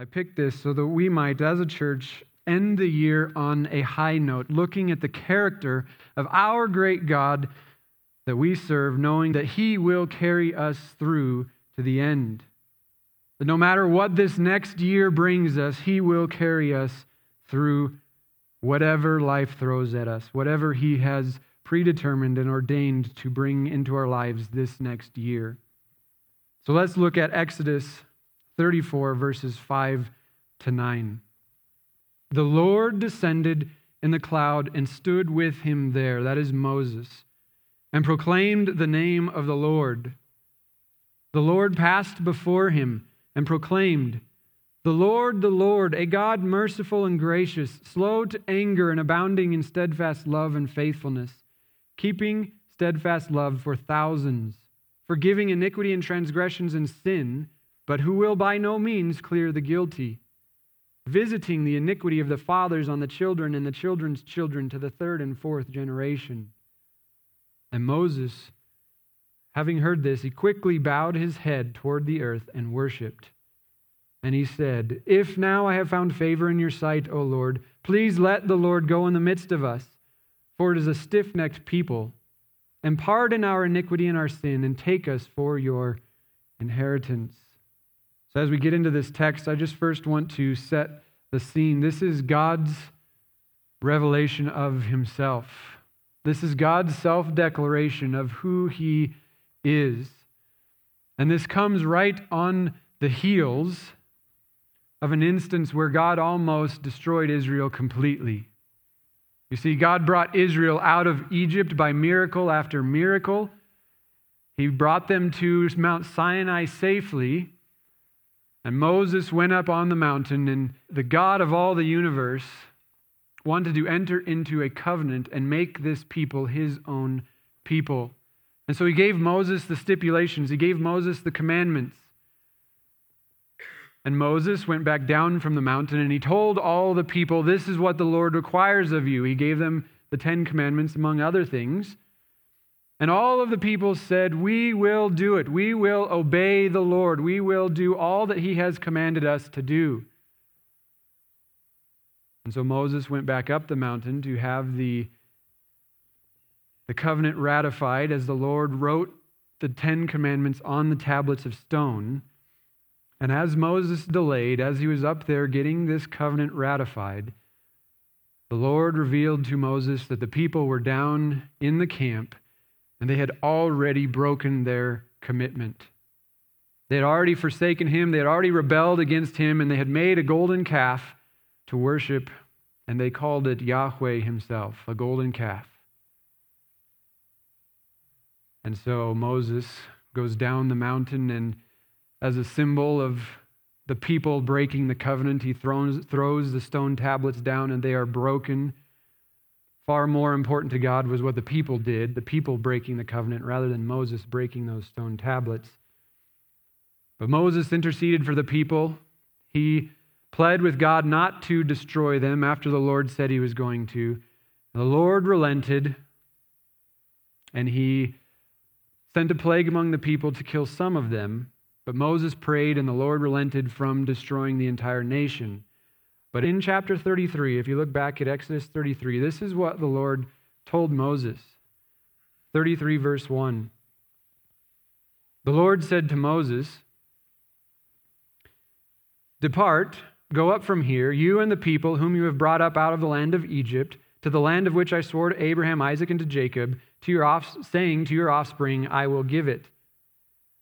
I picked this so that we might, as a church, end the year on a high note, looking at the character of our great God that we serve, knowing that He will carry us through to the end. That no matter what this next year brings us, He will carry us through whatever life throws at us, whatever He has predetermined and ordained to bring into our lives this next year. So let's look at Exodus 34, verses 5 to 9. The Lord descended in the cloud and stood with him there, that is Moses, and proclaimed the name of the Lord. The Lord passed before him and proclaimed, The Lord, the Lord, a God merciful and gracious, slow to anger and abounding in steadfast love and faithfulness keeping steadfast love for thousands, forgiving iniquity and transgressions and sin, but who will by no means clear the guilty, visiting the iniquity of the fathers on the children and the children's children to the third and fourth generation. And Moses, having heard this, he quickly bowed his head toward the earth and worshipped. And he said, If now I have found favor in your sight, O Lord, please let the Lord go in the midst of us for it is a stiff necked people. And pardon our iniquity and our sin, and take us for your inheritance. So, as we get into this text, I just first want to set the scene. This is God's revelation of himself. This is God's self declaration of who he is. And this comes right on the heels of an instance where God almost destroyed Israel completely. You see, God brought Israel out of Egypt by miracle after miracle. He brought them to Mount Sinai safely. And Moses went up on the mountain, and the God of all the universe wanted to enter into a covenant and make this people his own people. And so he gave Moses the stipulations, he gave Moses the commandments. And Moses went back down from the mountain and he told all the people, This is what the Lord requires of you. He gave them the Ten Commandments, among other things. And all of the people said, We will do it. We will obey the Lord. We will do all that he has commanded us to do. And so Moses went back up the mountain to have the, the covenant ratified as the Lord wrote the Ten Commandments on the tablets of stone. And as Moses delayed, as he was up there getting this covenant ratified, the Lord revealed to Moses that the people were down in the camp and they had already broken their commitment. They had already forsaken him, they had already rebelled against him, and they had made a golden calf to worship, and they called it Yahweh himself, a golden calf. And so Moses goes down the mountain and as a symbol of the people breaking the covenant. He throws, throws the stone tablets down and they are broken. Far more important to God was what the people did, the people breaking the covenant, rather than Moses breaking those stone tablets. But Moses interceded for the people. He pled with God not to destroy them after the Lord said he was going to. The Lord relented and he sent a plague among the people to kill some of them. But Moses prayed, and the Lord relented from destroying the entire nation. But in chapter 33, if you look back at Exodus 33, this is what the Lord told Moses. 33, verse 1. The Lord said to Moses, Depart, go up from here, you and the people whom you have brought up out of the land of Egypt, to the land of which I swore to Abraham, Isaac, and to Jacob, to your off- saying to your offspring, I will give it.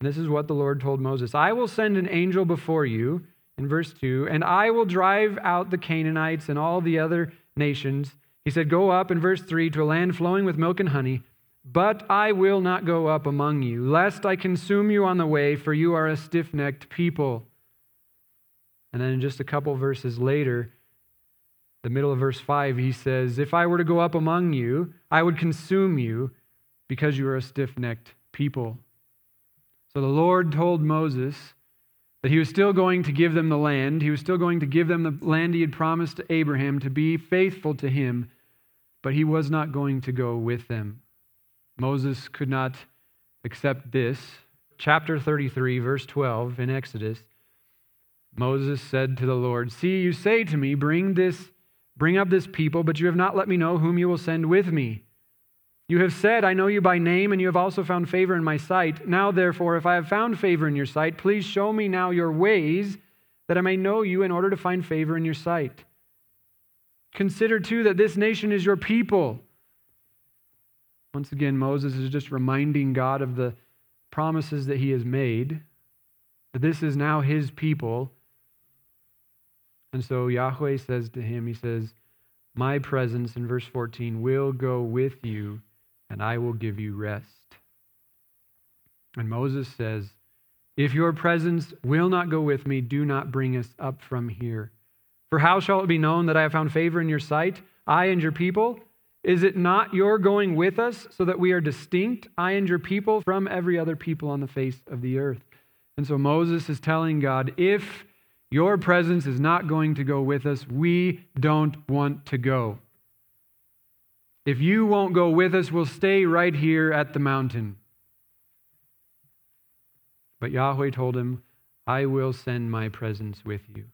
This is what the Lord told Moses I will send an angel before you, in verse 2, and I will drive out the Canaanites and all the other nations. He said, Go up, in verse 3, to a land flowing with milk and honey, but I will not go up among you, lest I consume you on the way, for you are a stiff necked people. And then just a couple verses later, the middle of verse 5, he says, If I were to go up among you, I would consume you because you are a stiff necked people. So the Lord told Moses that he was still going to give them the land. He was still going to give them the land he had promised to Abraham to be faithful to him, but he was not going to go with them. Moses could not accept this. Chapter 33, verse 12 in Exodus. Moses said to the Lord, See, you say to me, Bring this, bring up this people, but you have not let me know whom you will send with me. You have said, I know you by name, and you have also found favor in my sight. Now, therefore, if I have found favor in your sight, please show me now your ways, that I may know you in order to find favor in your sight. Consider, too, that this nation is your people. Once again, Moses is just reminding God of the promises that he has made, that this is now his people. And so Yahweh says to him, He says, My presence, in verse 14, will go with you and I will give you rest. And Moses says, If your presence will not go with me, do not bring us up from here. For how shall it be known that I have found favor in your sight, I and your people? Is it not your going with us so that we are distinct, I and your people, from every other people on the face of the earth? And so Moses is telling God, if your presence is not going to go with us, we don't want to go. If you won't go with us, we'll stay right here at the mountain. But Yahweh told him, I will send my presence with you.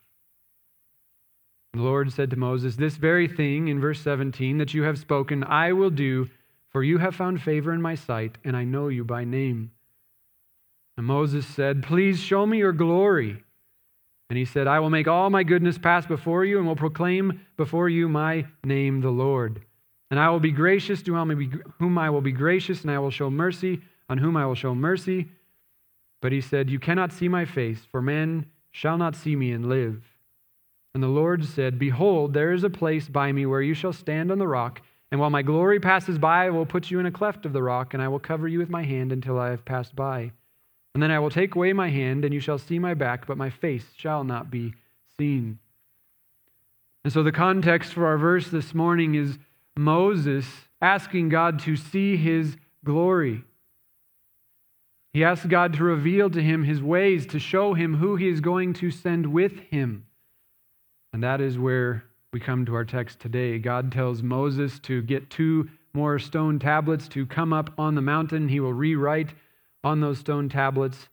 The Lord said to Moses, This very thing in verse 17 that you have spoken, I will do, for you have found favor in my sight, and I know you by name. And Moses said, Please show me your glory. And he said, I will make all my goodness pass before you, and will proclaim before you my name, the Lord. And I will be gracious to whom I will be gracious, and I will show mercy on whom I will show mercy. But he said, You cannot see my face, for man shall not see me and live. And the Lord said, Behold, there is a place by me where you shall stand on the rock, and while my glory passes by, I will put you in a cleft of the rock, and I will cover you with my hand until I have passed by. And then I will take away my hand, and you shall see my back, but my face shall not be seen. And so the context for our verse this morning is Moses asking God to see his glory. He asks God to reveal to him his ways, to show him who he is going to send with him. And that is where we come to our text today. God tells Moses to get two more stone tablets to come up on the mountain. He will rewrite on those stone tablets.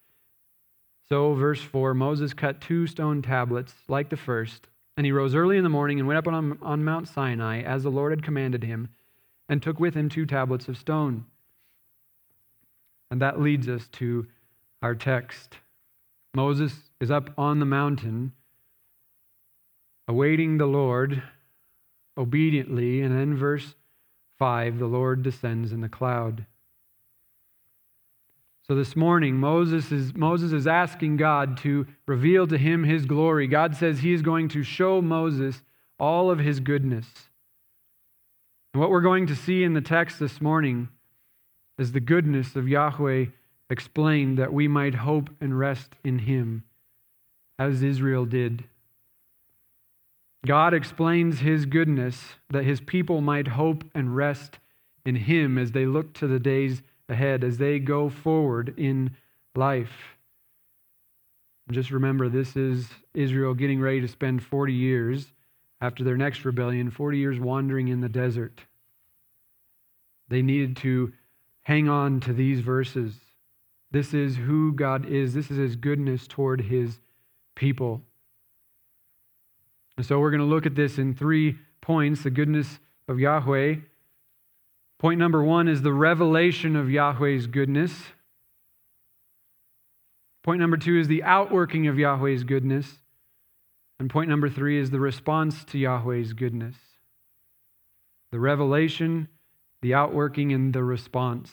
So, verse 4 Moses cut two stone tablets like the first and he rose early in the morning and went up on, on Mount Sinai, as the Lord had commanded him, and took with him two tablets of stone. And that leads us to our text. Moses is up on the mountain, awaiting the Lord obediently, and then verse 5 the Lord descends in the cloud. So this morning, Moses is, Moses is asking God to reveal to him his glory. God says he is going to show Moses all of his goodness. And what we're going to see in the text this morning is the goodness of Yahweh explained that we might hope and rest in him, as Israel did. God explains his goodness that his people might hope and rest in him as they look to the days ahead as they go forward in life. Just remember, this is Israel getting ready to spend 40 years after their next rebellion, 40 years wandering in the desert. They needed to hang on to these verses. This is who God is, this is his goodness toward his people. And so we're going to look at this in three points the goodness of Yahweh, Point number one is the revelation of Yahweh's goodness. Point number two is the outworking of Yahweh's goodness. And point number three is the response to Yahweh's goodness. The revelation, the outworking, and the response.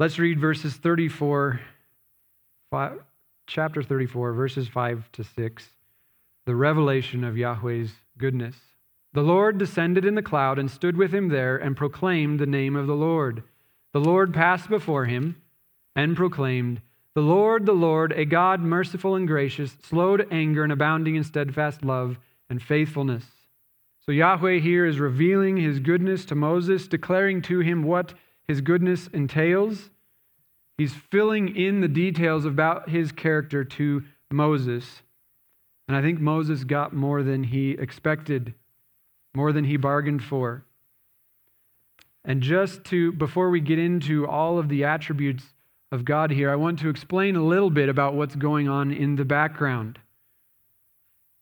Let's read verses 34, five, chapter 34, verses 5 to 6. The revelation of Yahweh's goodness. The Lord descended in the cloud and stood with him there and proclaimed the name of the Lord. The Lord passed before him and proclaimed, The Lord, the Lord, a God merciful and gracious, slow to anger and abounding in steadfast love and faithfulness. So Yahweh here is revealing his goodness to Moses, declaring to him what his goodness entails. He's filling in the details about his character to Moses. And I think Moses got more than he expected more than he bargained for. And just to, before we get into all of the attributes of God here, I want to explain a little bit about what's going on in the background.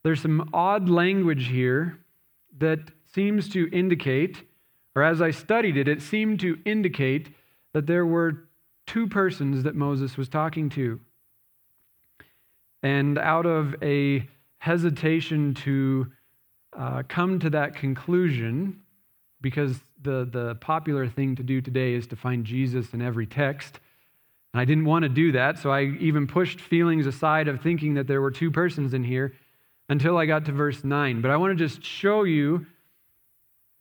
There's some odd language here that seems to indicate, or as I studied it, it seemed to indicate that there were two persons that Moses was talking to. And out of a hesitation to uh, come to that conclusion, because the, the popular thing to do today is to find Jesus in every text. And I didn't want to do that, so I even pushed feelings aside of thinking that there were two persons in here until I got to verse 9. But I want to just show you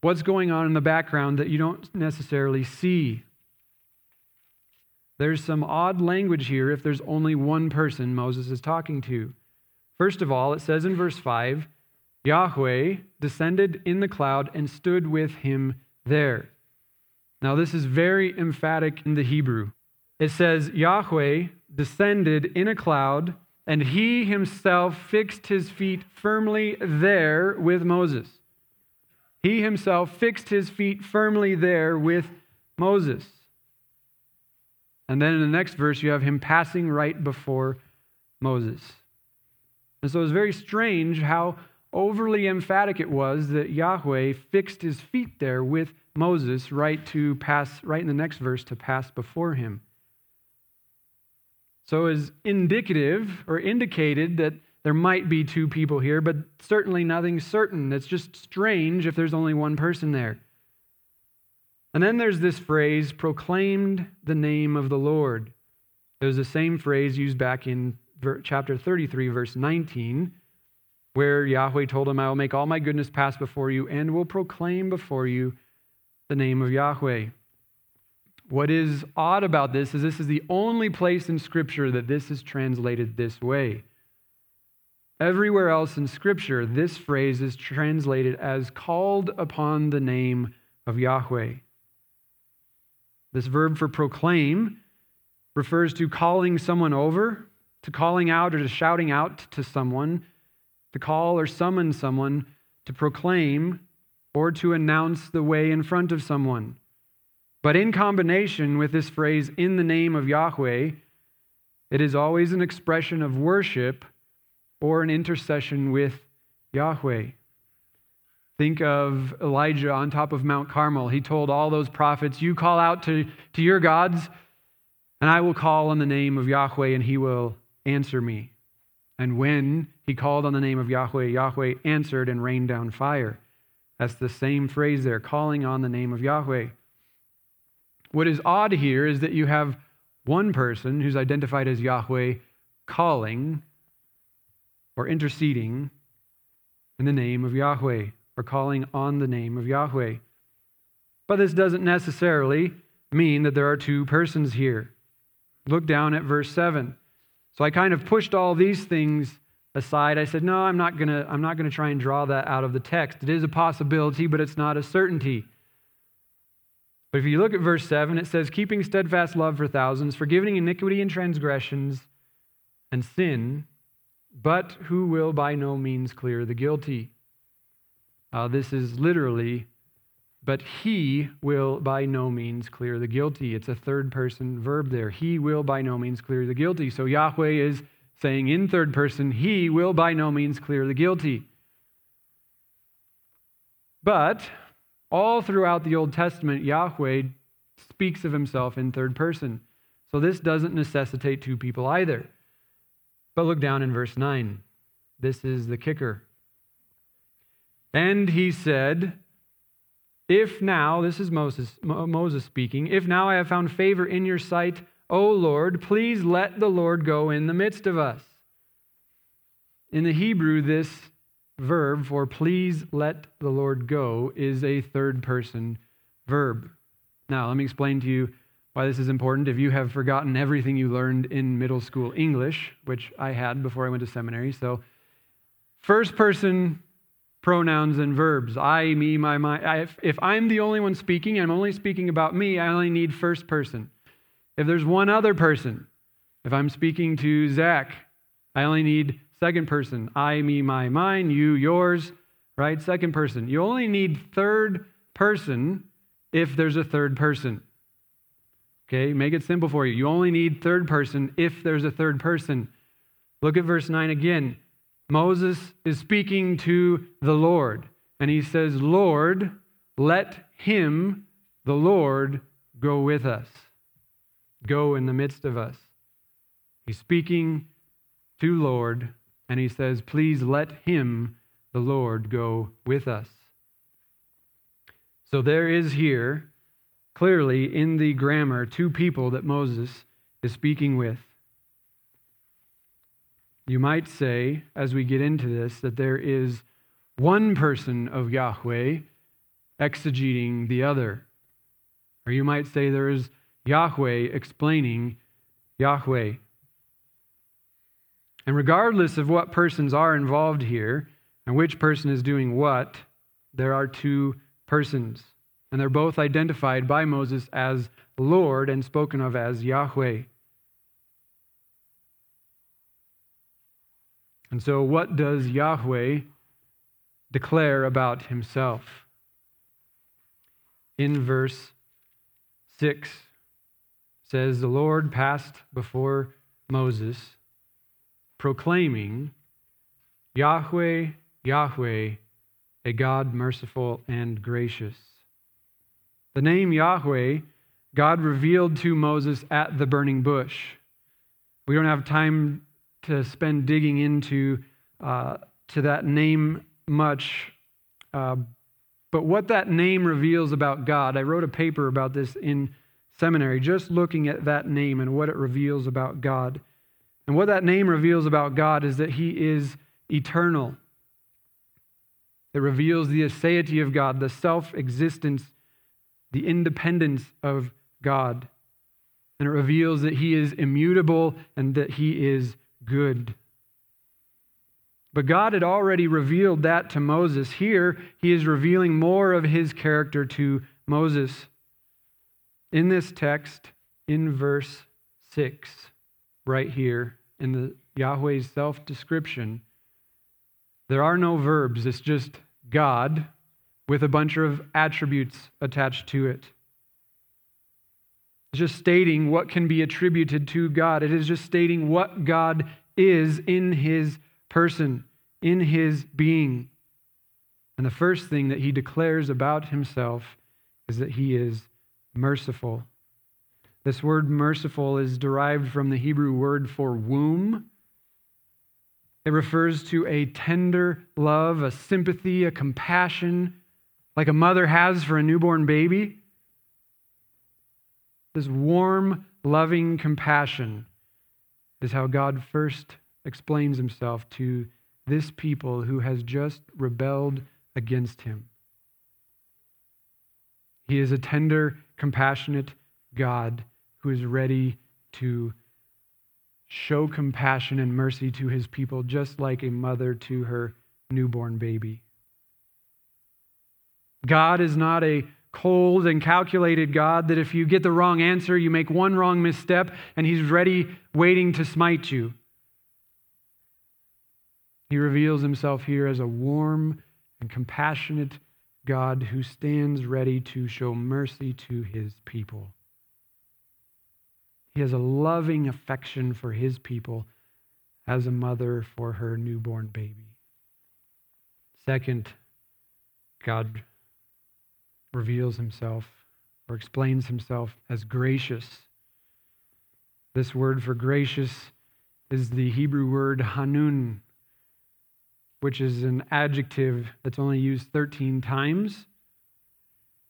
what's going on in the background that you don't necessarily see. There's some odd language here if there's only one person Moses is talking to. First of all, it says in verse 5 Yahweh descended in the cloud and stood with him there. Now, this is very emphatic in the Hebrew. It says, Yahweh descended in a cloud, and he himself fixed his feet firmly there with Moses. He himself fixed his feet firmly there with Moses. And then in the next verse, you have him passing right before Moses. And so it's very strange how overly emphatic it was that Yahweh fixed his feet there with Moses right to pass right in the next verse to pass before him. So is indicative or indicated that there might be two people here, but certainly nothing certain. It's just strange if there's only one person there. And then there's this phrase, proclaimed the name of the Lord. It was the same phrase used back in chapter 33, verse 19, where Yahweh told him, I will make all my goodness pass before you and will proclaim before you the name of Yahweh. What is odd about this is this is the only place in Scripture that this is translated this way. Everywhere else in Scripture, this phrase is translated as called upon the name of Yahweh. This verb for proclaim refers to calling someone over, to calling out or to shouting out to someone, to call or summon someone, to proclaim, or to announce the way in front of someone. But in combination with this phrase, in the name of Yahweh, it is always an expression of worship or an intercession with Yahweh. Think of Elijah on top of Mount Carmel. He told all those prophets, You call out to, to your gods, and I will call on the name of Yahweh, and he will answer me. And when he called on the name of Yahweh, Yahweh answered and rained down fire. That's the same phrase there, calling on the name of Yahweh. What is odd here is that you have one person who's identified as Yahweh calling or interceding in the name of Yahweh or calling on the name of Yahweh. But this doesn't necessarily mean that there are two persons here. Look down at verse 7. So I kind of pushed all these things aside. I said, "No, I'm not going to I'm not going to try and draw that out of the text. It is a possibility, but it's not a certainty." But if you look at verse 7, it says, keeping steadfast love for thousands, forgiving iniquity and transgressions and sin, but who will by no means clear the guilty. Uh, this is literally, but he will by no means clear the guilty. It's a third person verb there. He will by no means clear the guilty. So Yahweh is saying in third person, he will by no means clear the guilty. But all throughout the Old Testament, Yahweh speaks of himself in third person. So this doesn't necessitate two people either. But look down in verse 9. This is the kicker. And he said, If now, this is Moses, Moses speaking, if now I have found favor in your sight, O Lord, please let the Lord go in the midst of us. In the Hebrew, this verb for please let the Lord go is a third person verb. Now, let me explain to you why this is important. If you have forgotten everything you learned in middle school English, which I had before I went to seminary, so first person pronouns and verbs I, me, my, my. I, if I'm the only one speaking, I'm only speaking about me, I only need first person. If there's one other person, if I'm speaking to Zach, I only need Second person, I, me, my, mine, you, yours, right? Second person. You only need third person if there's a third person. Okay, make it simple for you. You only need third person if there's a third person. Look at verse 9 again. Moses is speaking to the Lord, and he says, Lord, let him, the Lord, go with us, go in the midst of us. He's speaking to Lord, and he says, Please let him, the Lord, go with us. So there is here, clearly in the grammar, two people that Moses is speaking with. You might say, as we get into this, that there is one person of Yahweh exegeting the other. Or you might say there is Yahweh explaining Yahweh. And regardless of what persons are involved here and which person is doing what, there are two persons. And they're both identified by Moses as Lord and spoken of as Yahweh. And so, what does Yahweh declare about himself? In verse 6 says, The Lord passed before Moses, proclaiming, Yahweh, Yahweh, a God merciful and gracious. The name Yahweh, God revealed to Moses at the burning bush. We don't have time to spend digging into uh, to that name much. Uh, but what that name reveals about God, I wrote a paper about this in seminary, just looking at that name and what it reveals about God. And what that name reveals about God is that He is eternal. It reveals the aseity of God, the self existence, the independence of God. And it reveals that He is immutable and that He is good. But God had already revealed that to Moses. Here, he is revealing more of his character to Moses. In this text, in verse 6, right here, in the Yahweh's self description, there are no verbs. It's just God with a bunch of attributes attached to it. Just stating what can be attributed to God. It is just stating what God is in his person, in his being. And the first thing that he declares about himself is that he is merciful. This word merciful is derived from the Hebrew word for womb. It refers to a tender love, a sympathy, a compassion, like a mother has for a newborn baby. This warm, loving compassion is how God first explains himself to this people who has just rebelled against him. He is a tender, compassionate God who is ready to show compassion and mercy to his people, just like a mother to her newborn baby. God is not a cold and calculated God that if you get the wrong answer, you make one wrong misstep, and he's ready, waiting to smite you. He reveals himself here as a warm and compassionate God who stands ready to show mercy to his people. He has a loving affection for his people as a mother for her newborn baby. Second, God reveals himself or explains himself as gracious. This word for gracious is the Hebrew word hanun, which is an adjective that's only used 13 times.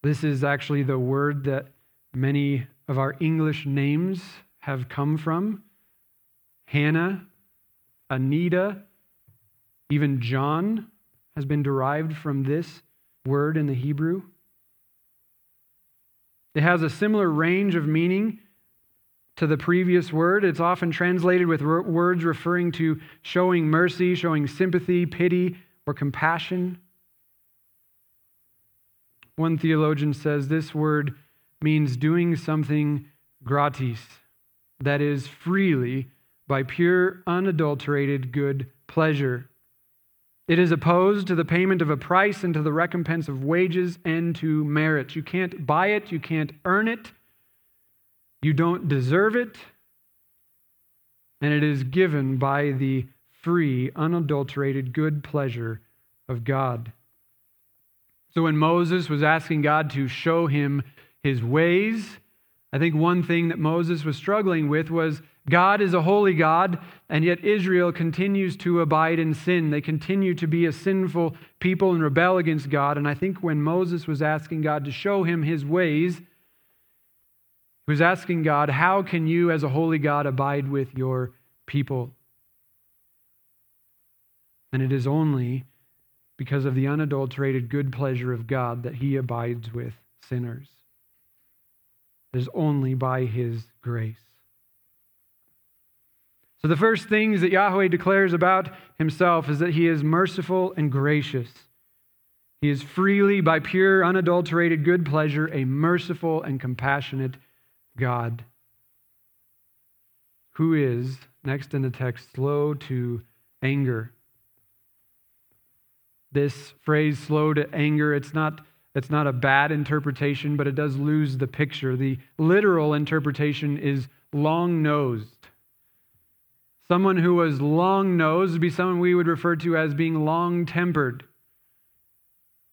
This is actually the word that many of our English names have come from. Hannah, Anita, even John has been derived from this word in the Hebrew. It has a similar range of meaning to the previous word. It's often translated with words referring to showing mercy, showing sympathy, pity, or compassion. One theologian says this word means doing something gratis, that is, freely, by pure, unadulterated good pleasure. It is opposed to the payment of a price and to the recompense of wages and to merit. You can't buy it, you can't earn it. You don't deserve it, and it is given by the free, unadulterated good pleasure of God. So when Moses was asking God to show him his ways, I think one thing that Moses was struggling with was God is a holy God, and yet Israel continues to abide in sin. They continue to be a sinful people and rebel against God. And I think when Moses was asking God to show him his ways, he was asking God, How can you, as a holy God, abide with your people? And it is only because of the unadulterated good pleasure of God that he abides with sinners. It is only by his grace. So, the first things that Yahweh declares about himself is that he is merciful and gracious. He is freely, by pure, unadulterated good pleasure, a merciful and compassionate God who is, next in the text, slow to anger. This phrase, slow to anger, it's not, it's not a bad interpretation, but it does lose the picture. The literal interpretation is long nosed. Someone who was long nosed would be someone we would refer to as being long tempered,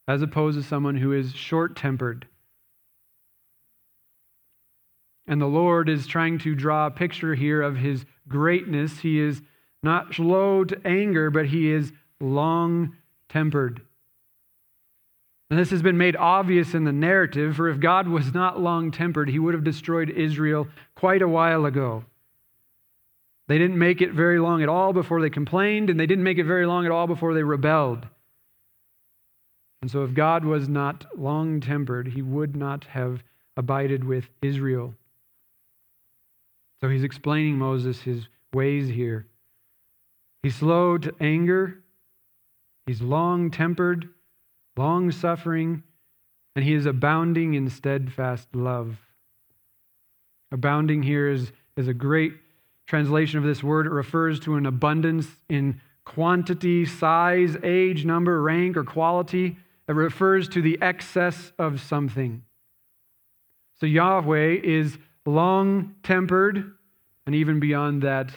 as opposed to someone who is short tempered. And the Lord is trying to draw a picture here of his greatness. He is not slow to anger, but he is long tempered. And this has been made obvious in the narrative, for if God was not long tempered, he would have destroyed Israel quite a while ago. They didn't make it very long at all before they complained, and they didn't make it very long at all before they rebelled. And so, if God was not long tempered, he would not have abided with Israel. So, he's explaining Moses his ways here. He's slow to anger, he's long tempered, long suffering, and he is abounding in steadfast love. Abounding here is, is a great translation of this word, it refers to an abundance in quantity, size, age, number, rank, or quality. It refers to the excess of something. So Yahweh is long tempered, and even beyond that,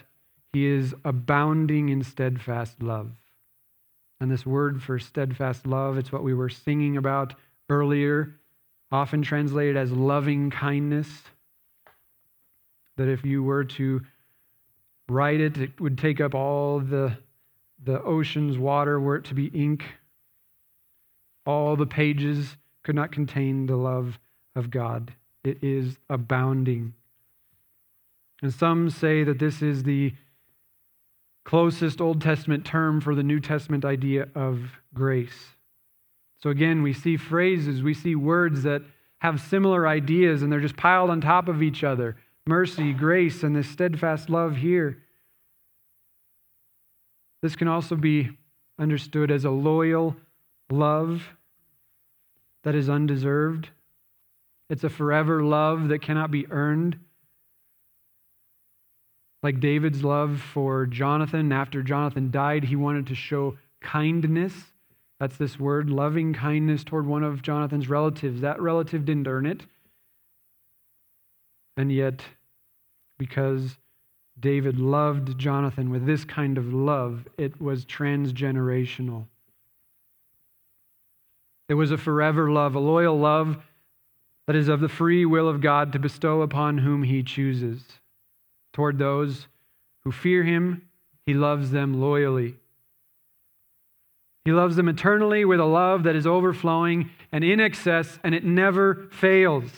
he is abounding in steadfast love. And this word for steadfast love, it's what we were singing about earlier, often translated as loving kindness. That if you were to write it, it would take up all the, the ocean's water were it to be ink. All the pages could not contain the love of God. It is abounding. And some say that this is the closest Old Testament term for the New Testament idea of grace. So again, we see phrases, we see words that have similar ideas, and they're just piled on top of each other mercy, grace, and this steadfast love here. This can also be understood as a loyal love that is undeserved. It's a forever love that cannot be earned. Like David's love for Jonathan, after Jonathan died, he wanted to show kindness. That's this word, loving kindness toward one of Jonathan's relatives. That relative didn't earn it. And yet, because David loved Jonathan with this kind of love, it was transgenerational. It was a forever love, a loyal love that is of the free will of God to bestow upon whom he chooses. Toward those who fear him, he loves them loyally. He loves them eternally with a love that is overflowing and in excess, and it never fails.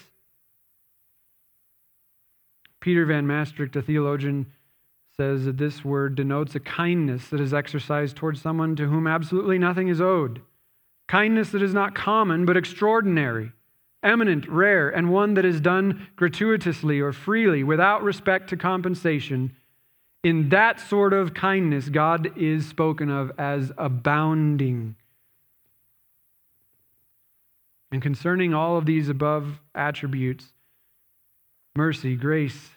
Peter Van Mastricht, a theologian, says that this word denotes a kindness that is exercised towards someone to whom absolutely nothing is owed. Kindness that is not common, but extraordinary, eminent, rare, and one that is done gratuitously or freely without respect to compensation. In that sort of kindness, God is spoken of as abounding. And concerning all of these above attributes, mercy, grace,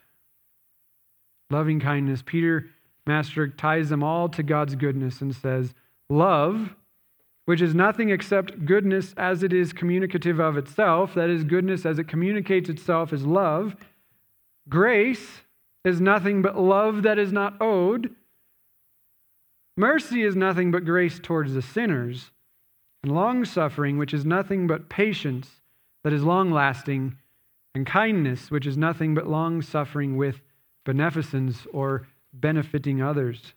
loving kindness. Peter Mastricht ties them all to God's goodness and says, Love, which is nothing except goodness as it is communicative of itself, that is, goodness as it communicates itself, is love. Grace is nothing but love that is not owed. Mercy is nothing but grace towards the sinners. And long suffering, which is nothing but patience that is long lasting. And kindness, which is nothing but long suffering with beneficence or benefiting others.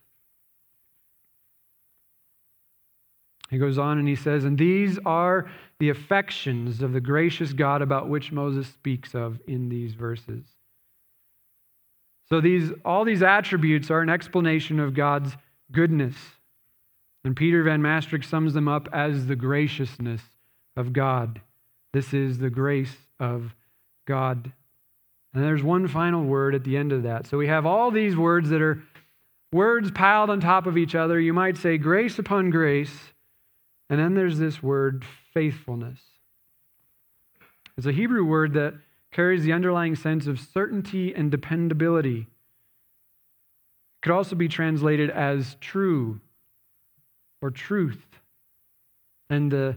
He goes on and he says, And these are the affections of the gracious God about which Moses speaks of in these verses. So these all these attributes are an explanation of God's goodness. And Peter Van Mastricht sums them up as the graciousness of God. This is the grace of God. And there's one final word at the end of that. So we have all these words that are words piled on top of each other. You might say grace upon grace. And then there's this word faithfulness. It's a Hebrew word that carries the underlying sense of certainty and dependability. It could also be translated as true or truth. And the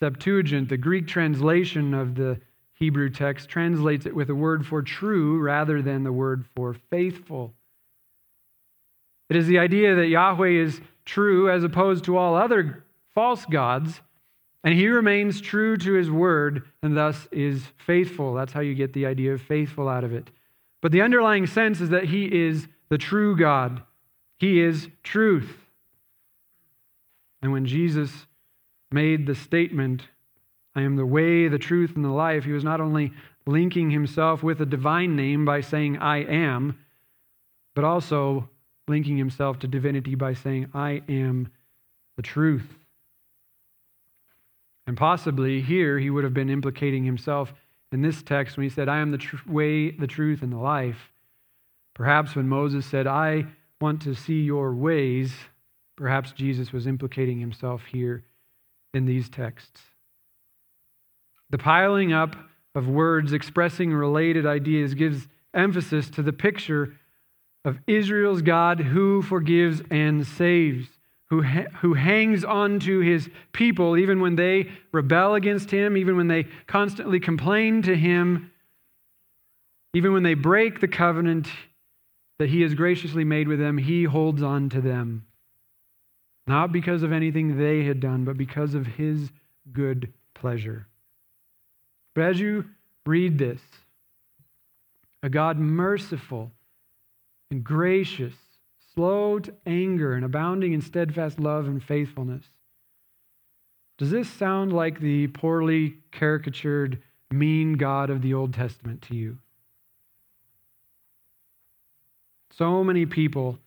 Septuagint, the Greek translation of the Hebrew text, translates it with a word for true rather than the word for faithful. It is the idea that Yahweh is true as opposed to all other false gods, and he remains true to his word and thus is faithful. That's how you get the idea of faithful out of it. But the underlying sense is that he is the true God, he is truth. And when Jesus made the statement, I am the way, the truth, and the life, he was not only linking himself with a divine name by saying, I am, but also linking himself to divinity by saying, I am the truth. And possibly here he would have been implicating himself in this text when he said, I am the tr- way, the truth, and the life. Perhaps when Moses said, I want to see your ways, perhaps Jesus was implicating himself here in these texts. The piling up of words expressing related ideas gives emphasis to the picture of Israel's God who forgives and saves who, ha- who hangs on to his people even when they rebel against him, even when they constantly complain to him, even when they break the covenant that he has graciously made with them, he holds on to them. Not because of anything they had done, but because of his good pleasure. But as you read this, a God merciful and gracious slow to anger, and abounding in steadfast love and faithfulness. Does this sound like the poorly caricatured, mean God of the Old Testament to you? So many people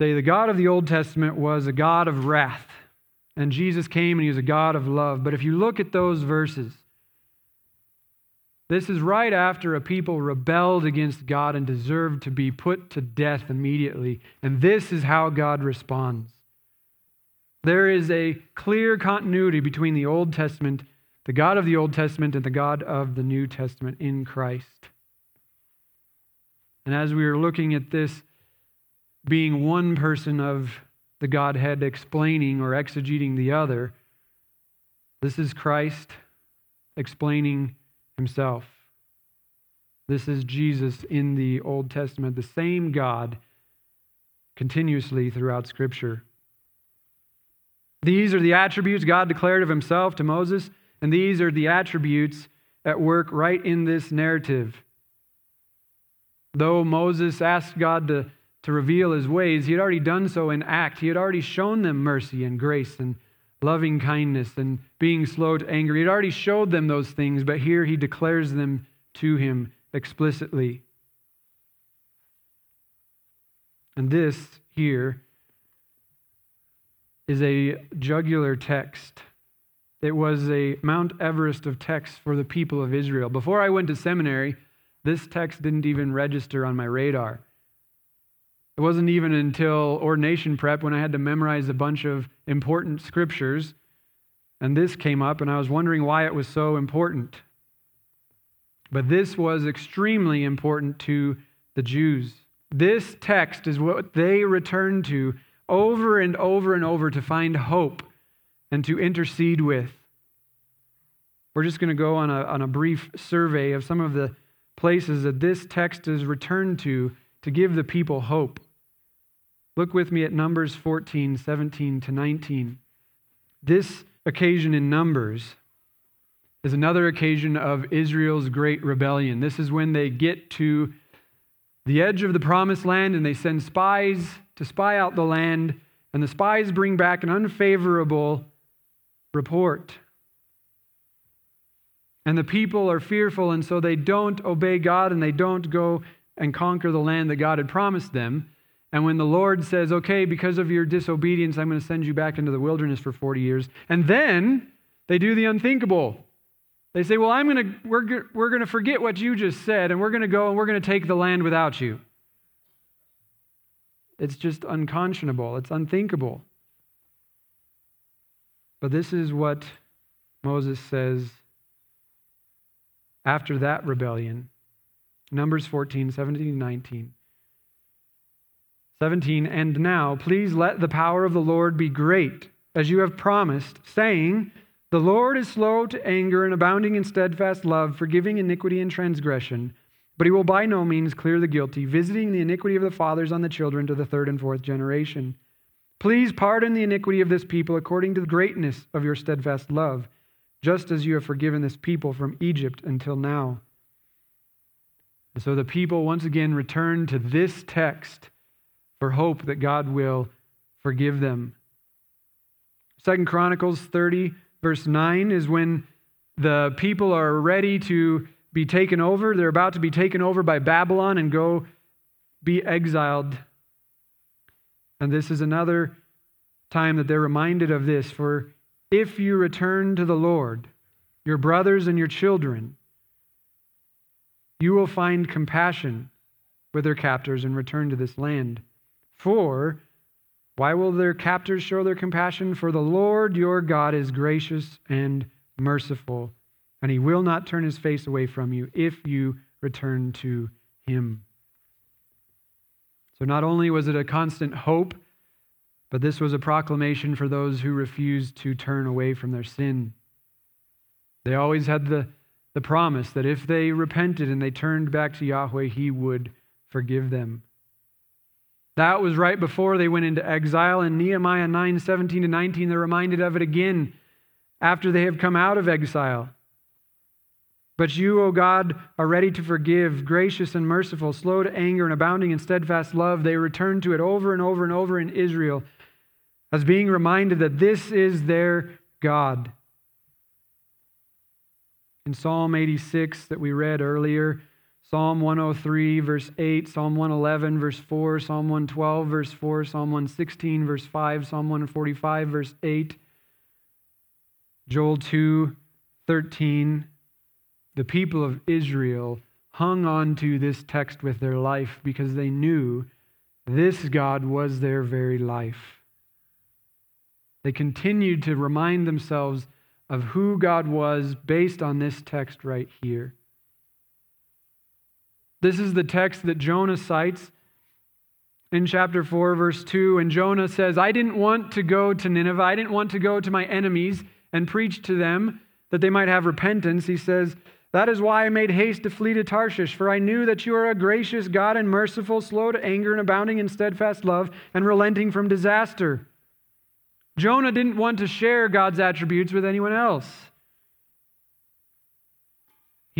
say the God of the Old Testament was a God of wrath, and Jesus came and he was a God of love. But if you look at those verses, this is right after a people rebelled against God and deserved to be put to death immediately. And this is how God responds. There is a clear continuity between the Old Testament, the God of the Old Testament, and the God of the New Testament in Christ. And as we are looking at this being one person of the Godhead explaining or exegeting the other, this is Christ explaining himself. This is Jesus in the Old Testament, the same God continuously throughout Scripture. These are the attributes God declared of himself to Moses, and these are the attributes at work right in this narrative. Though Moses asked God to, to reveal his ways, he had already done so in act. He had already shown them mercy and grace and loving kindness and being slow to anger. He had already showed them those things, but here he declares them to him explicitly. And this here is a jugular text. It was a Mount Everest of texts for the people of Israel. Before I went to seminary, this text didn't even register on my radar. It wasn't even until ordination prep when I had to memorize a bunch of important scriptures, and this came up, and I was wondering why it was so important. But this was extremely important to the Jews. This text is what they returned to over and over and over to find hope and to intercede with. We're just going to go on a, on a brief survey of some of the places that this text is returned to to give the people hope. Look with me at Numbers 14, 17 to 19. This occasion in Numbers is another occasion of Israel's great rebellion. This is when they get to the edge of the promised land and they send spies to spy out the land, and the spies bring back an unfavorable report. And the people are fearful, and so they don't obey God and they don't go and conquer the land that God had promised them. And when the Lord says, okay, because of your disobedience, I'm going to send you back into the wilderness for 40 years, and then they do the unthinkable. They say, well, I'm going to, we're, we're going to forget what you just said, and we're going to go and we're going to take the land without you. It's just unconscionable, it's unthinkable. But this is what Moses says after that rebellion. Numbers 14, 17, 19. 17, and now please let the power of the Lord be great, as you have promised, saying, The Lord is slow to anger and abounding in steadfast love, forgiving iniquity and transgression, but he will by no means clear the guilty, visiting the iniquity of the fathers on the children to the third and fourth generation. Please pardon the iniquity of this people according to the greatness of your steadfast love just as you have forgiven this people from Egypt until now. And so the people once again return to this text for hope that God will forgive them. Second Chronicles 30, verse 9, is when the people are ready to be taken over. They're about to be taken over by Babylon and go be exiled. And this is another time that they're reminded of this. For if you return to the Lord, your brothers and your children, you will find compassion with their captors and return to this land. For why will their captors show their compassion? For the Lord your God is gracious and merciful, and he will not turn his face away from you if you return to him. So, not only was it a constant hope but this was a proclamation for those who refused to turn away from their sin. They always had the, the promise that if they repented and they turned back to Yahweh, He would forgive them. That was right before they went into exile. In Nehemiah 9 17 to 19, they're reminded of it again after they have come out of exile. But you, O God, are ready to forgive, gracious and merciful, slow to anger, and abounding in steadfast love. They return to it over and over and over in Israel as being reminded that this is their God. In Psalm 86 that we read earlier, Psalm 103, verse 8, Psalm 111, verse 4, Psalm 112, verse 4, Psalm 116, verse 5, Psalm 145, verse 8, Joel 2, 13, the people of Israel hung on to this text with their life because they knew this God was their very life. They continued to remind themselves of who God was based on this text right here. This is the text that Jonah cites in chapter 4, verse 2. And Jonah says, I didn't want to go to Nineveh. I didn't want to go to my enemies and preach to them that they might have repentance. He says, That is why I made haste to flee to Tarshish, for I knew that you are a gracious God and merciful, slow to anger and abounding in steadfast love, and relenting from disaster. Jonah didn't want to share God's attributes with anyone else.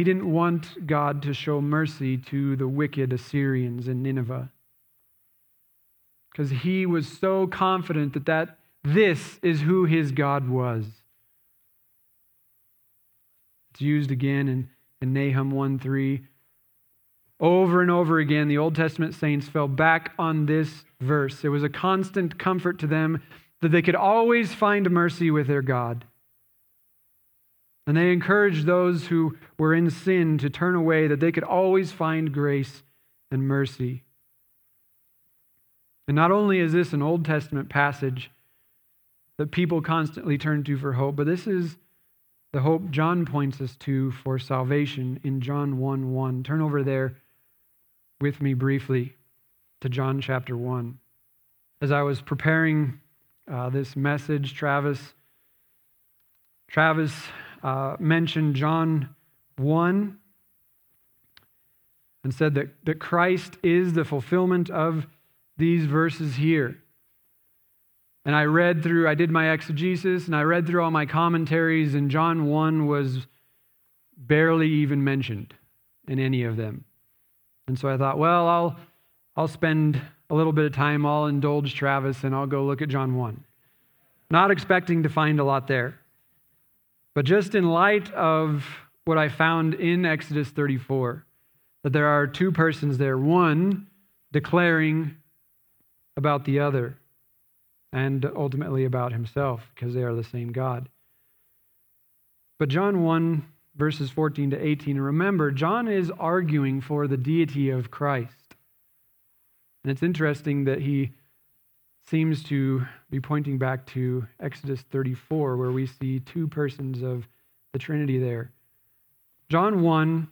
He didn't want God to show mercy to the wicked Assyrians in Nineveh. Because he was so confident that, that this is who his God was. It's used again in, in Nahum 1 3. Over and over again, the Old Testament saints fell back on this verse. It was a constant comfort to them that they could always find mercy with their God. And they encouraged those who were in sin to turn away, that they could always find grace and mercy. And not only is this an Old Testament passage that people constantly turn to for hope, but this is the hope John points us to for salvation in John 1 1. Turn over there with me briefly to John chapter 1. As I was preparing uh, this message. Travis, Travis uh, mentioned John 1. and said that, that Christ is the fulfillment of these verses here. And I read through, I did my exegesis, and I read through all my commentaries, and John 1 was barely even mentioned in any of them. And so I thought, well, I'll, I'll spend a little bit of time, I'll indulge Travis, and I'll go look at John 1. Not expecting to find a lot there. But just in light of what I found in Exodus 34, that there are two persons there, one declaring about the other, and ultimately about himself, because they are the same God. But John 1, verses 14 to 18, remember, John is arguing for the deity of Christ. And it's interesting that he seems to be pointing back to Exodus 34, where we see two persons of the Trinity there. John 1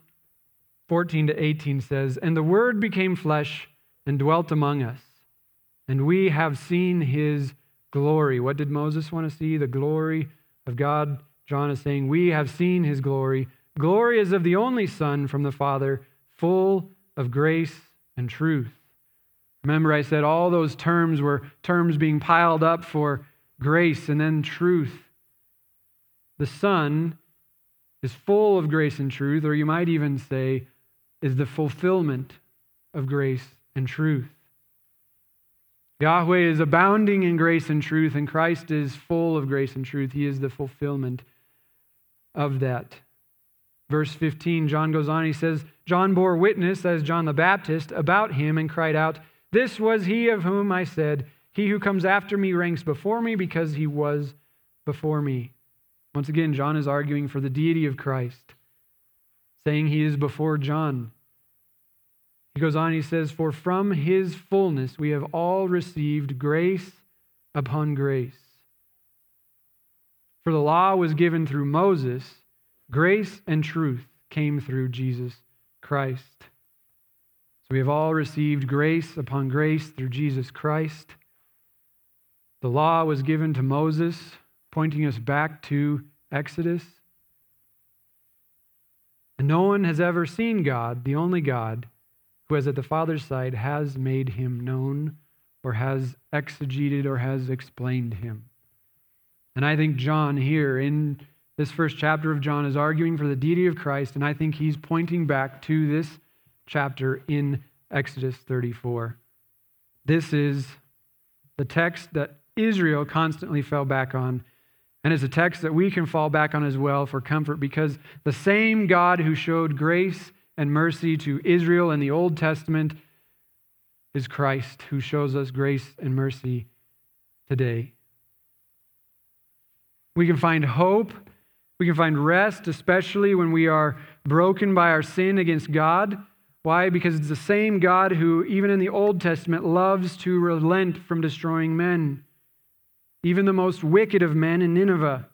14 to 18 says, And the Word became flesh and dwelt among us, and we have seen his glory. What did Moses want to see? The glory of God. John is saying, We have seen his glory. Glory is of the only Son from the Father, full of grace and truth. Remember, I said all those terms were terms being piled up for grace and then truth. The Son is full of grace and truth, or you might even say, is the fulfillment of grace and truth. Yahweh is abounding in grace and truth, and Christ is full of grace and truth. He is the fulfillment of that. Verse 15, John goes on, he says, John bore witness, as John the Baptist, about him and cried out, This was he of whom I said, He who comes after me ranks before me because he was before me. Once again, John is arguing for the deity of Christ, saying he is before John. He goes on, he says, For from his fullness we have all received grace upon grace. For the law was given through Moses, grace and truth came through Jesus Christ. So we have all received grace upon grace through Jesus Christ. The law was given to Moses, pointing us back to Exodus. And no one has ever seen God, the only God who is at the Father's side has made him known or has exegeted or has explained him. And I think John here in this first chapter of John is arguing for the deity of Christ, and I think he's pointing back to this chapter in Exodus 34. This is the text that Israel constantly fell back on, and it's a text that we can fall back on as well for comfort because the same God who showed grace and mercy to Israel in the Old Testament is Christ, who shows us grace and mercy today. We can find hope. We can find rest, especially when we are broken by our sin against God. Why? Because it's the same God who, even in the Old Testament, loves to relent from destroying men, even the most wicked of men in Nineveh,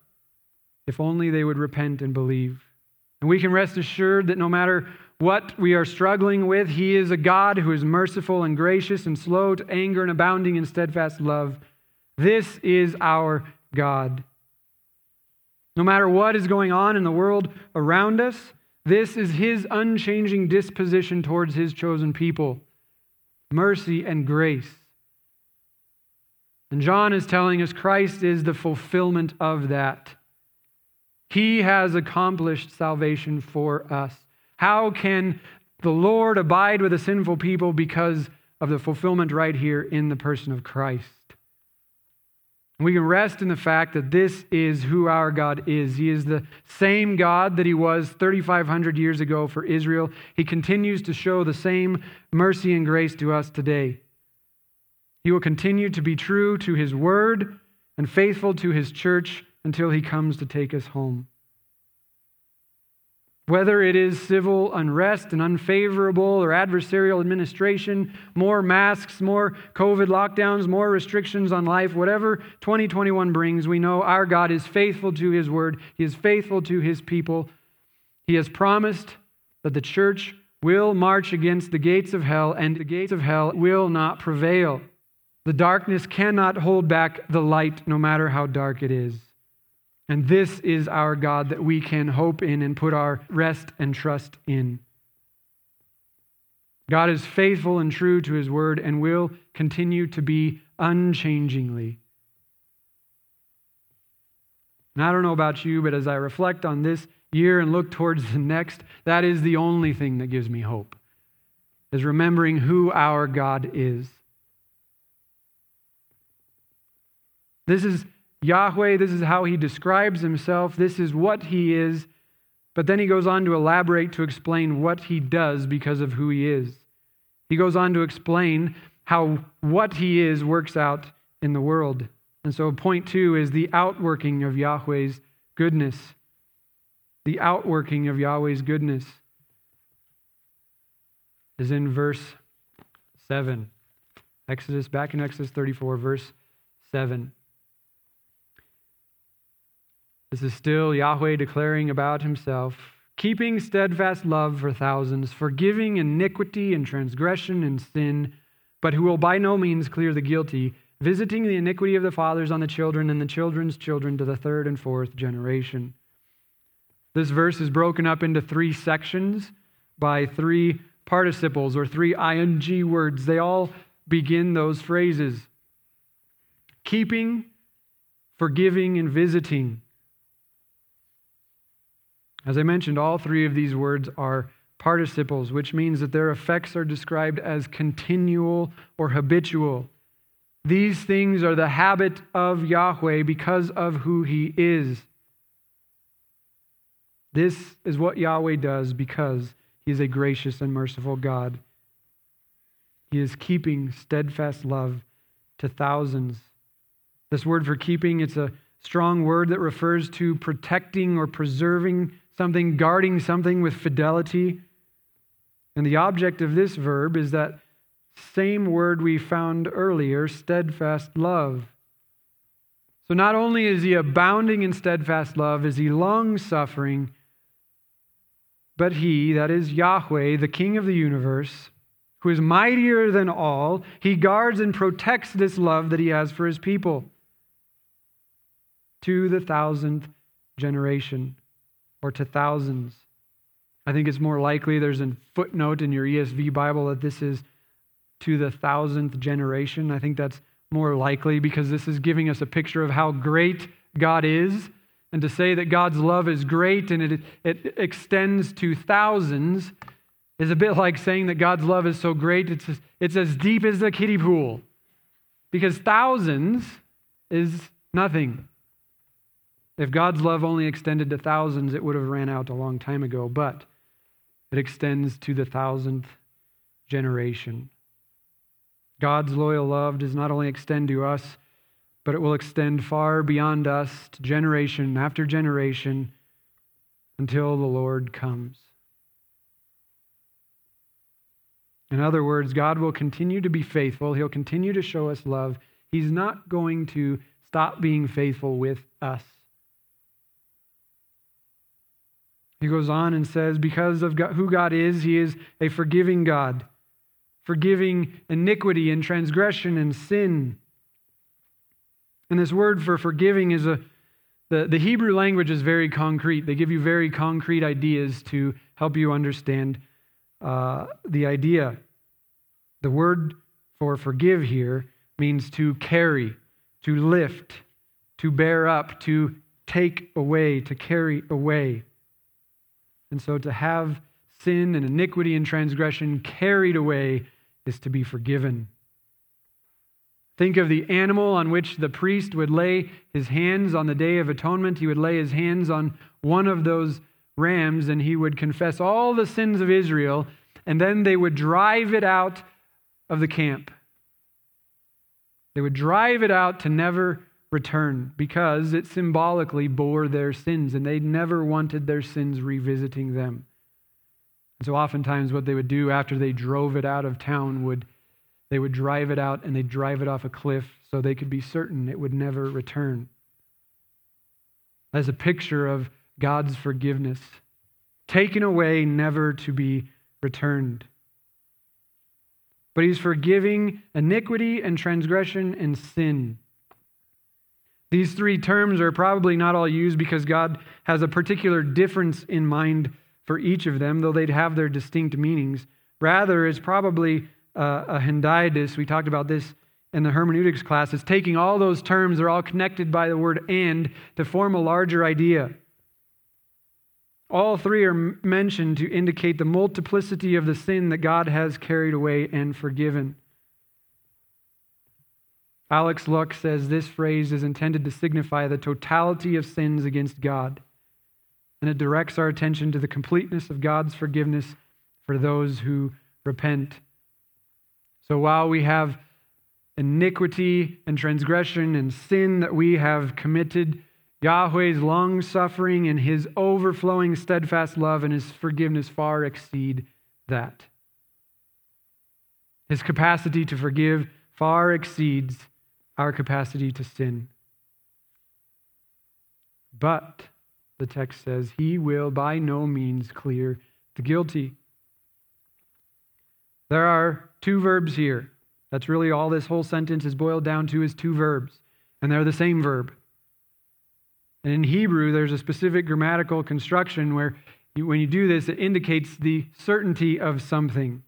if only they would repent and believe. And we can rest assured that no matter what we are struggling with. He is a God who is merciful and gracious and slow to anger and abounding in steadfast love. This is our God. No matter what is going on in the world around us, this is his unchanging disposition towards his chosen people mercy and grace. And John is telling us Christ is the fulfillment of that. He has accomplished salvation for us. How can the Lord abide with a sinful people because of the fulfillment right here in the person of Christ? We can rest in the fact that this is who our God is. He is the same God that He was 3,500 years ago for Israel. He continues to show the same mercy and grace to us today. He will continue to be true to His word and faithful to His church until He comes to take us home. Whether it is civil unrest and unfavorable or adversarial administration, more masks, more COVID lockdowns, more restrictions on life, whatever 2021 brings, we know our God is faithful to his word. He is faithful to his people. He has promised that the church will march against the gates of hell, and the gates of hell will not prevail. The darkness cannot hold back the light, no matter how dark it is. And this is our God that we can hope in and put our rest and trust in. God is faithful and true to his word and will continue to be unchangingly. And I don't know about you, but as I reflect on this year and look towards the next, that is the only thing that gives me hope, is remembering who our God is. This is Yahweh. This is how he describes himself. This is what he is. But then he goes on to elaborate to explain what he does because of who he is. He goes on to explain how what he is works out in the world. And so, point two is the outworking of Yahweh's goodness. The outworking of Yahweh's goodness is in verse 7. Exodus, back in Exodus 34, verse 7. This is still Yahweh declaring about himself, keeping steadfast love for thousands, forgiving iniquity and transgression and sin, but who will by no means clear the guilty, visiting the iniquity of the fathers on the children and the children's children to the third and fourth generation. This verse is broken up into three sections by three participles or three ing words. They all begin those phrases keeping, forgiving, and visiting. As I mentioned, all three of these words are participles, which means that their effects are described as continual or habitual. These things are the habit of Yahweh because of who he is. This is what Yahweh does because he is a gracious and merciful God. He is keeping steadfast love to thousands. This word for keeping, it's a strong word that refers to protecting or preserving something, guarding something with fidelity. And the object of this verb is that same word we found earlier, steadfast love. So not only is he abounding in steadfast love, is he long suffering, but he, that is Yahweh, the King of the universe, who is mightier than all, he guards and protects this love that he has for his people to the thousandth generation or to thousands. I think it's more likely there's a footnote in your ESV Bible that this is to the thousandth generation. I think that's more likely because this is giving us a picture of how great God is. And to say that God's love is great and it, it extends to thousands is a bit like saying that God's love is so great it's, it's as deep as the kiddie pool. Because thousands is nothing. If God's love only extended to thousands, it would have ran out a long time ago, but it extends to the thousandth generation. God's loyal love does not only extend to us, but it will extend far beyond us to generation after generation until the Lord comes. In other words, God will continue to be faithful. He'll continue to show us love. He's not going to stop being faithful with us. He goes on and says, because of God, who God is, He is a forgiving God, forgiving iniquity and transgression and sin. And this word for forgiving is a, the, the Hebrew language is very concrete. They give you very concrete ideas to help you understand uh, the idea. The word for forgive here means to carry, to lift, to bear up, to take away, to carry away. And so to have sin and iniquity and transgression carried away is to be forgiven. Think of the animal on which the priest would lay his hands on the Day of Atonement. He would lay his hands on one of those rams and he would confess all the sins of Israel, and then they would drive it out of the camp. They would drive it out to never return because it symbolically bore their sins and they never wanted their sins revisiting them. And so oftentimes what they would do after they drove it out of town would they would drive it out and they'd drive it off a cliff so they could be certain it would never return. As a picture of God's forgiveness, taken away, never to be returned. But he's forgiving iniquity and transgression and sin. These three terms are probably not all used because God has a particular difference in mind for each of them, though they'd have their distinct meanings. Rather, it's probably uh, a hendiadys. We talked about this in the hermeneutics class. It's taking all those terms, they're all connected by the word and, to form a larger idea. All three are mentioned to indicate the multiplicity of the sin that God has carried away and forgiven. Alex Luc says this phrase is intended to signify the totality of sins against God, and it directs our attention to the completeness of God's forgiveness for those who repent. So while we have iniquity and transgression and sin that we have committed, Yahweh's long suffering and his overflowing steadfast love and his forgiveness far exceed that. His capacity to forgive far exceeds our capacity to sin. But, the text says, he will by no means clear the guilty. There are two verbs here. That's really all this whole sentence is boiled down to is two verbs, and they're the same verb. And in Hebrew, there's a specific grammatical construction where you, when you do this, it indicates the certainty of something.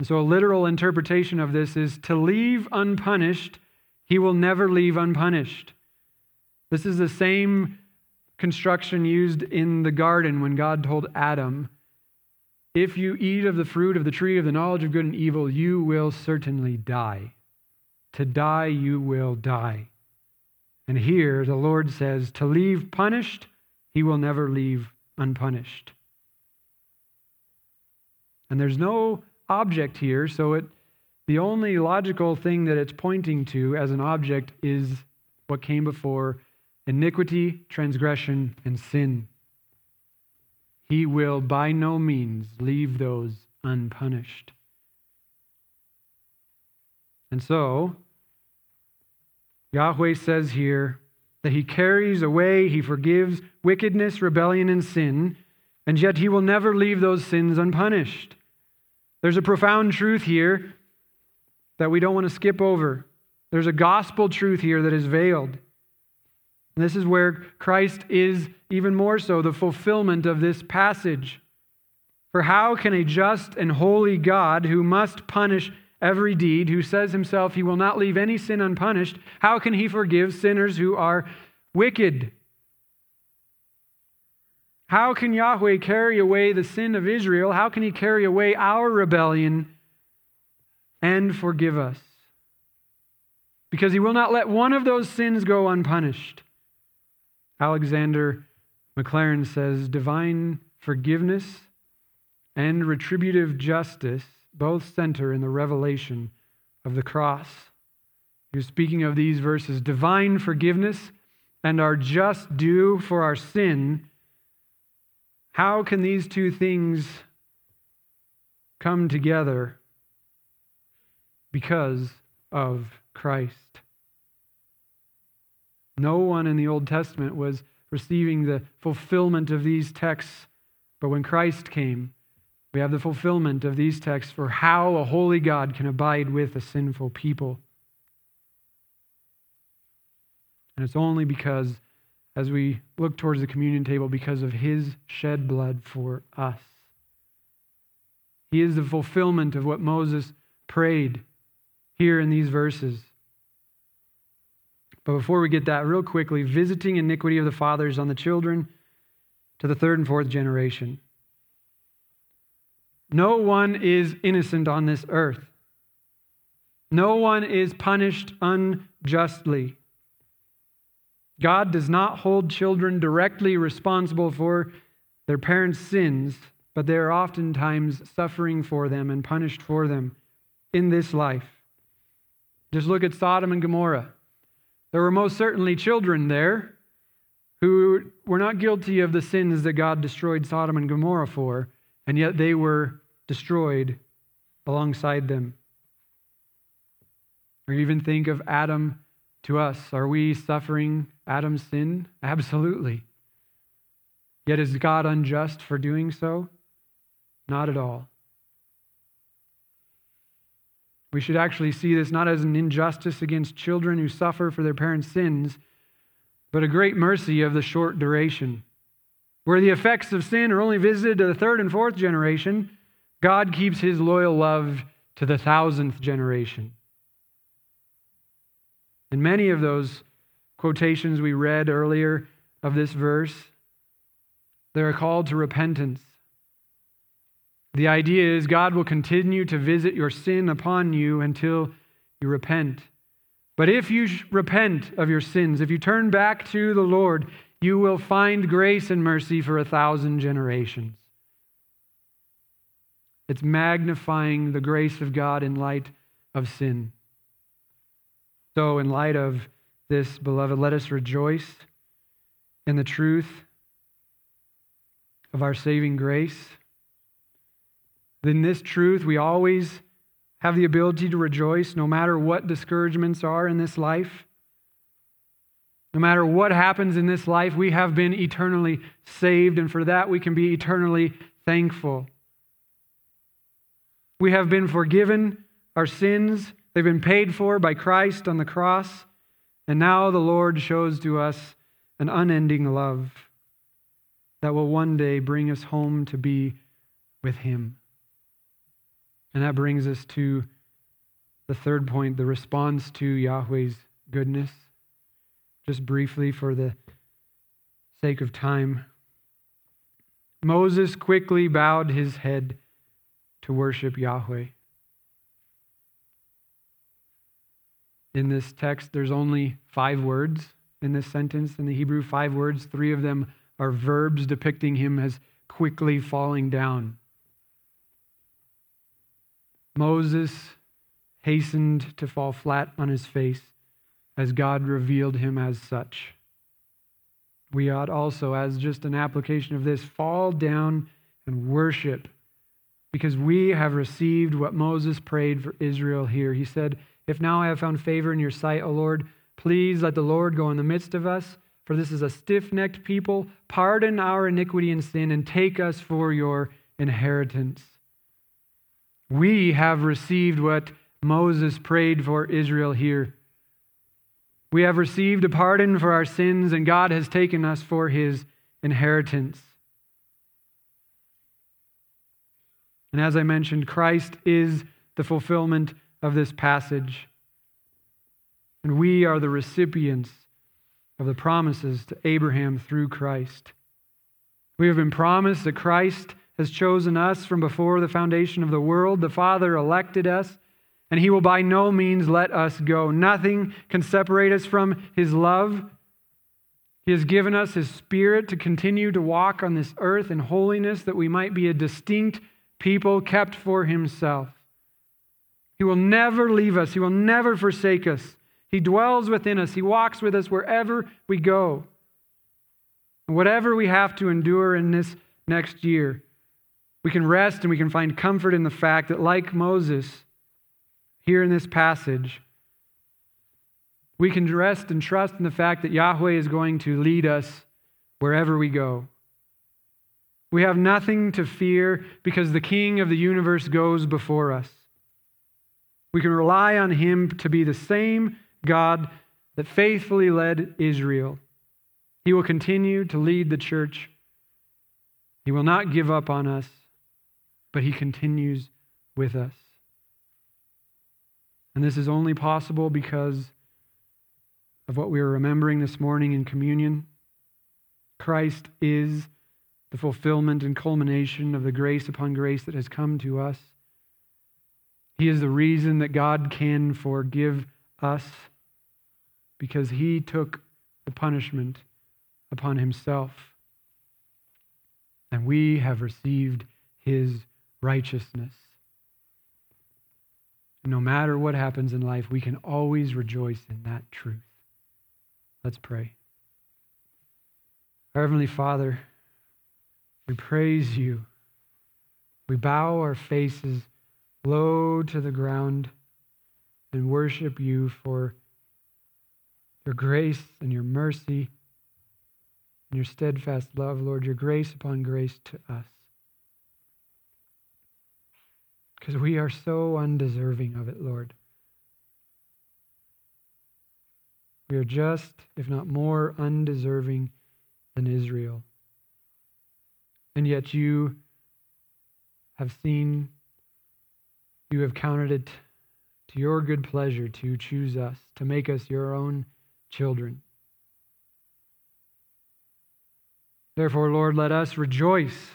And so, a literal interpretation of this is to leave unpunished, he will never leave unpunished. This is the same construction used in the garden when God told Adam, If you eat of the fruit of the tree of the knowledge of good and evil, you will certainly die. To die, you will die. And here the Lord says, To leave punished, he will never leave unpunished. And there's no object here, so it, the only logical thing that it's pointing to as an object is what came before iniquity, transgression, and sin. He will by no means leave those unpunished. And so, Yahweh says here that he carries away, he forgives wickedness, rebellion, and sin, and yet he will never leave those sins unpunished. There's a profound truth here that we don't want to skip over. There's a gospel truth here that is veiled. And this is where Christ is even more so the fulfillment of this passage. For how can a just and holy God who must punish every deed, who says himself he will not leave any sin unpunished, how can he forgive sinners who are wicked? How can Yahweh carry away the sin of Israel? How can he carry away our rebellion and forgive us? Because he will not let one of those sins go unpunished. Alexander Maclaren says divine forgiveness and retributive justice both center in the revelation of the cross. He's speaking of these verses divine forgiveness and our just due for our sin how can these two things come together? Because of Christ. No one in the Old Testament was receiving the fulfillment of these texts, but when Christ came, we have the fulfillment of these texts for how a holy God can abide with a sinful people. And it's only because as we look towards the communion table because of his shed blood for us. He is the fulfillment of what Moses prayed here in these verses. But before we get that, real quickly, visiting iniquity of the fathers on the children to the third and fourth generation. No one is innocent on this earth. No one is punished unjustly. God does not hold children directly responsible for their parents' sins, but they are oftentimes suffering for them and punished for them in this life. Just look at Sodom and Gomorrah. There were most certainly children there who were not guilty of the sins that God destroyed Sodom and Gomorrah for, and yet they were destroyed alongside them. Or even think of Adam to us. Are we suffering Adam's sin? Absolutely. Yet is God unjust for doing so? Not at all. We should actually see this not as an injustice against children who suffer for their parents' sins, but a great mercy of the short duration. Where the effects of sin are only visited to the third and fourth generation, God keeps his loyal love to the thousandth generation. In many of those quotations we read earlier of this verse, they are called to repentance. The idea is God will continue to visit your sin upon you until you repent. But if you repent of your sins, if you turn back to the Lord, you will find grace and mercy for a thousand generations. It's magnifying the grace of God in light of sin. So, in light of this, beloved, let us rejoice in the truth of our saving grace. In this truth, we always have the ability to rejoice no matter what discouragements are in this life. No matter what happens in this life, we have been eternally saved, and for that we can be eternally thankful. We have been forgiven our sins, they've been paid for by Christ on the cross, and now the Lord shows to us an unending love that will one day bring us home to be with Him. And that brings us to the third point the response to Yahweh's goodness. Just briefly, for the sake of time, Moses quickly bowed his head to worship Yahweh. In this text, there's only five words in this sentence. In the Hebrew, five words. Three of them are verbs depicting him as quickly falling down. Moses hastened to fall flat on his face as God revealed him as such. We ought also, as just an application of this, fall down and worship because we have received what Moses prayed for Israel here. He said, If now I have found favor in your sight, O Lord, please let the Lord go in the midst of us, for this is a stiff necked people. Pardon our iniquity and sin, and take us for your inheritance. We have received what Moses prayed for Israel here. We have received a pardon for our sins, and God has taken us for his inheritance. And as I mentioned, Christ is the fulfillment of this passage. And we are the recipients of the promises to Abraham through Christ. We have been promised that Christ has chosen us from before the foundation of the world. The Father elected us, and He will by no means let us go. Nothing can separate us from His love. He has given us His Spirit to continue to walk on this earth in holiness that we might be a distinct people kept for Himself. He will never leave us, He will never forsake us. He dwells within us, He walks with us wherever we go. And Whatever we have to endure in this next year, we can rest and we can find comfort in the fact that, like Moses, here in this passage, we can rest and trust in the fact that Yahweh is going to lead us wherever we go. We have nothing to fear because the King of the universe goes before us. We can rely on him to be the same God that faithfully led Israel. He will continue to lead the church. He will not give up on us but He continues with us. And this is only possible because of what we are remembering this morning in communion. Christ is the fulfillment and culmination of the grace upon grace that has come to us. He is the reason that God can forgive us because he took the punishment upon himself. And we have received his righteousness. no matter what happens in life, we can always rejoice in that truth. Let's pray. Our Heavenly Father, we praise you. We bow our faces low to the ground and worship you for your grace and your mercy and your steadfast love, Lord, your grace upon grace to us. because we are so undeserving of it, Lord. We are just, if not more, undeserving than Israel. And yet you have seen, you have counted it to your good pleasure to choose us, to make us your own children. Therefore, Lord, let us rejoice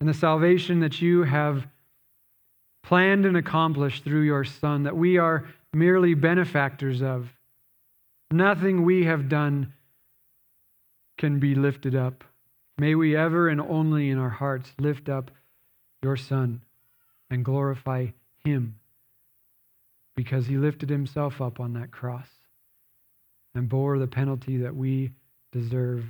in the salvation that you have planned and accomplished through your Son, that we are merely benefactors of. Nothing we have done can be lifted up. May we ever and only in our hearts lift up your Son and glorify him because he lifted himself up on that cross and bore the penalty that we deserve.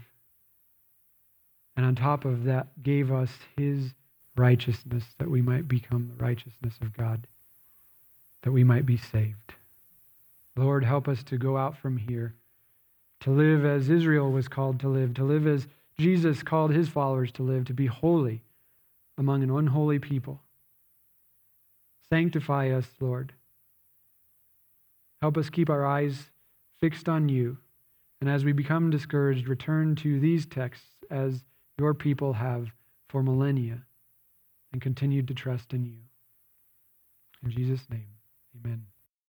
And on top of that, gave us his righteousness that we might become the righteousness of God, that we might be saved. Lord, help us to go out from here, to live as Israel was called to live, to live as Jesus called his followers to live, to be holy among an unholy people. Sanctify us, Lord. Help us keep our eyes fixed on you. And as we become discouraged, return to these texts as your people have for millennia and continued to trust in you. In Jesus' name, amen.